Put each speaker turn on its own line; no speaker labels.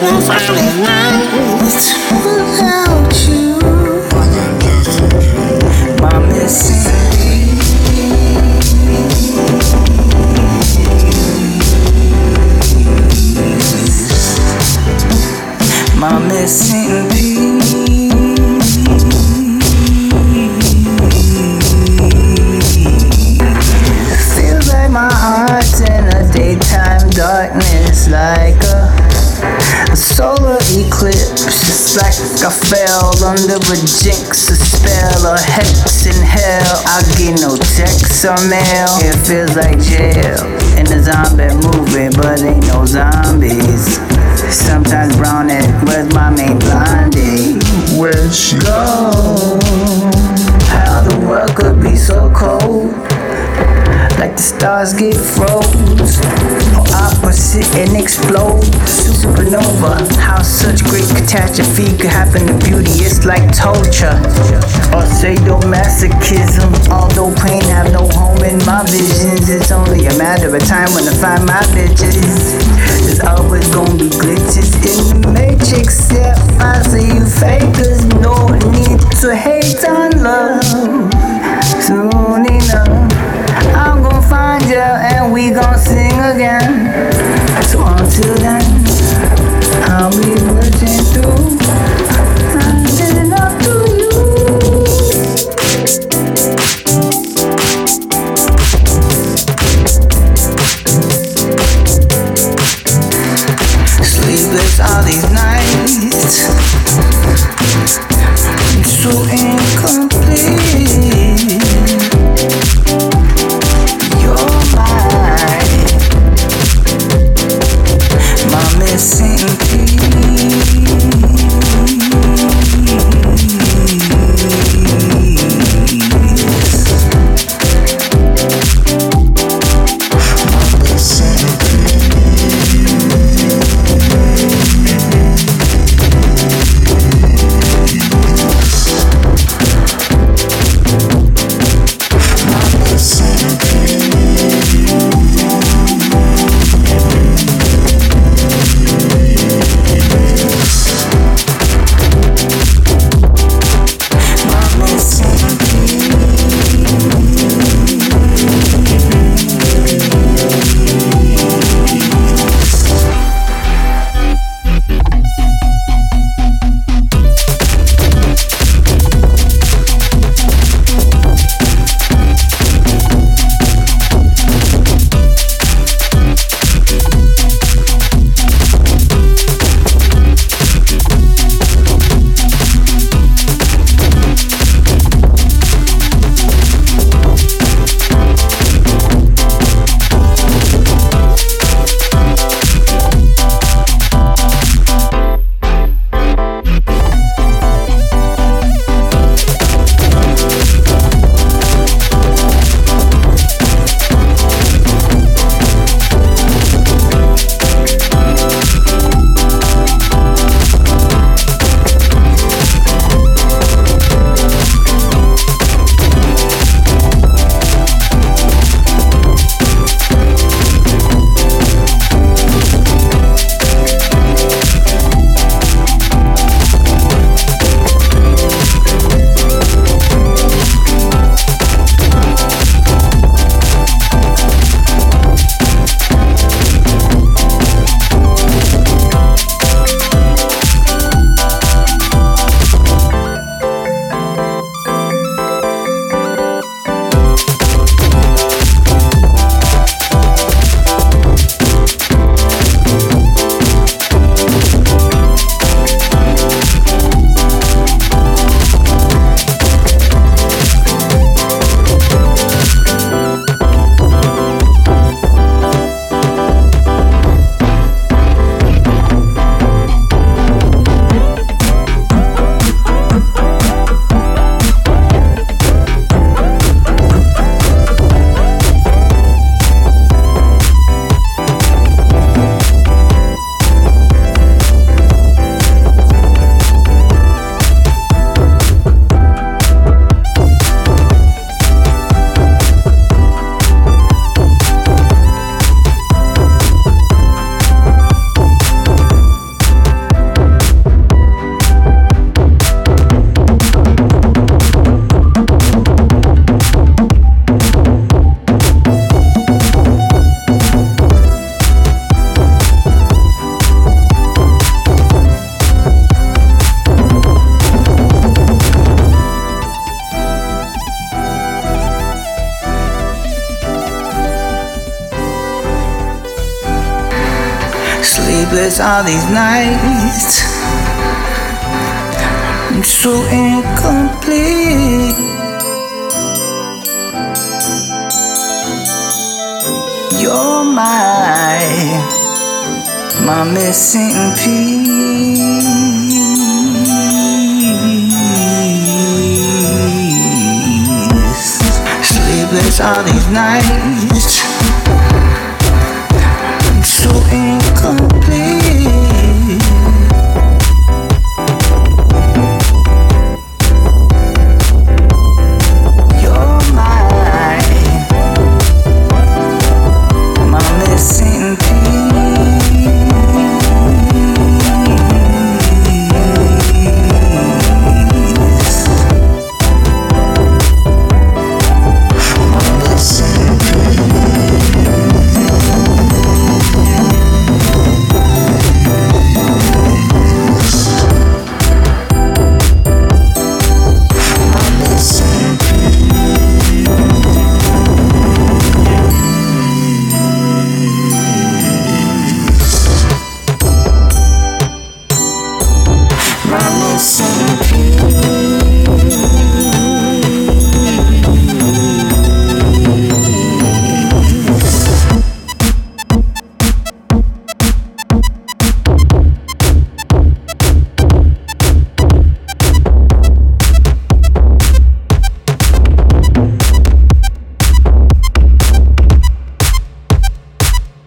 won't I fell under a jinx, a spell, a hex in hell. I get no text or mail. It feels like jail in a zombie movie, but ain't no zombies. Sometimes brownie, where's my main blondie?
Where'd she
go? How the world could be so cold, stars get froze, or opposite and explode. Supernova, how such great catastrophe could happen to beauty? It's like torture or sadomasochism. Although pain have no home in my visions, it's only a matter of time when I find my bitches. There's always gonna be glitches in the matrix. Yeah, I see Sleepless all these nights. I'm so incomplete. You're my, my missing piece. Sleepless all these nights.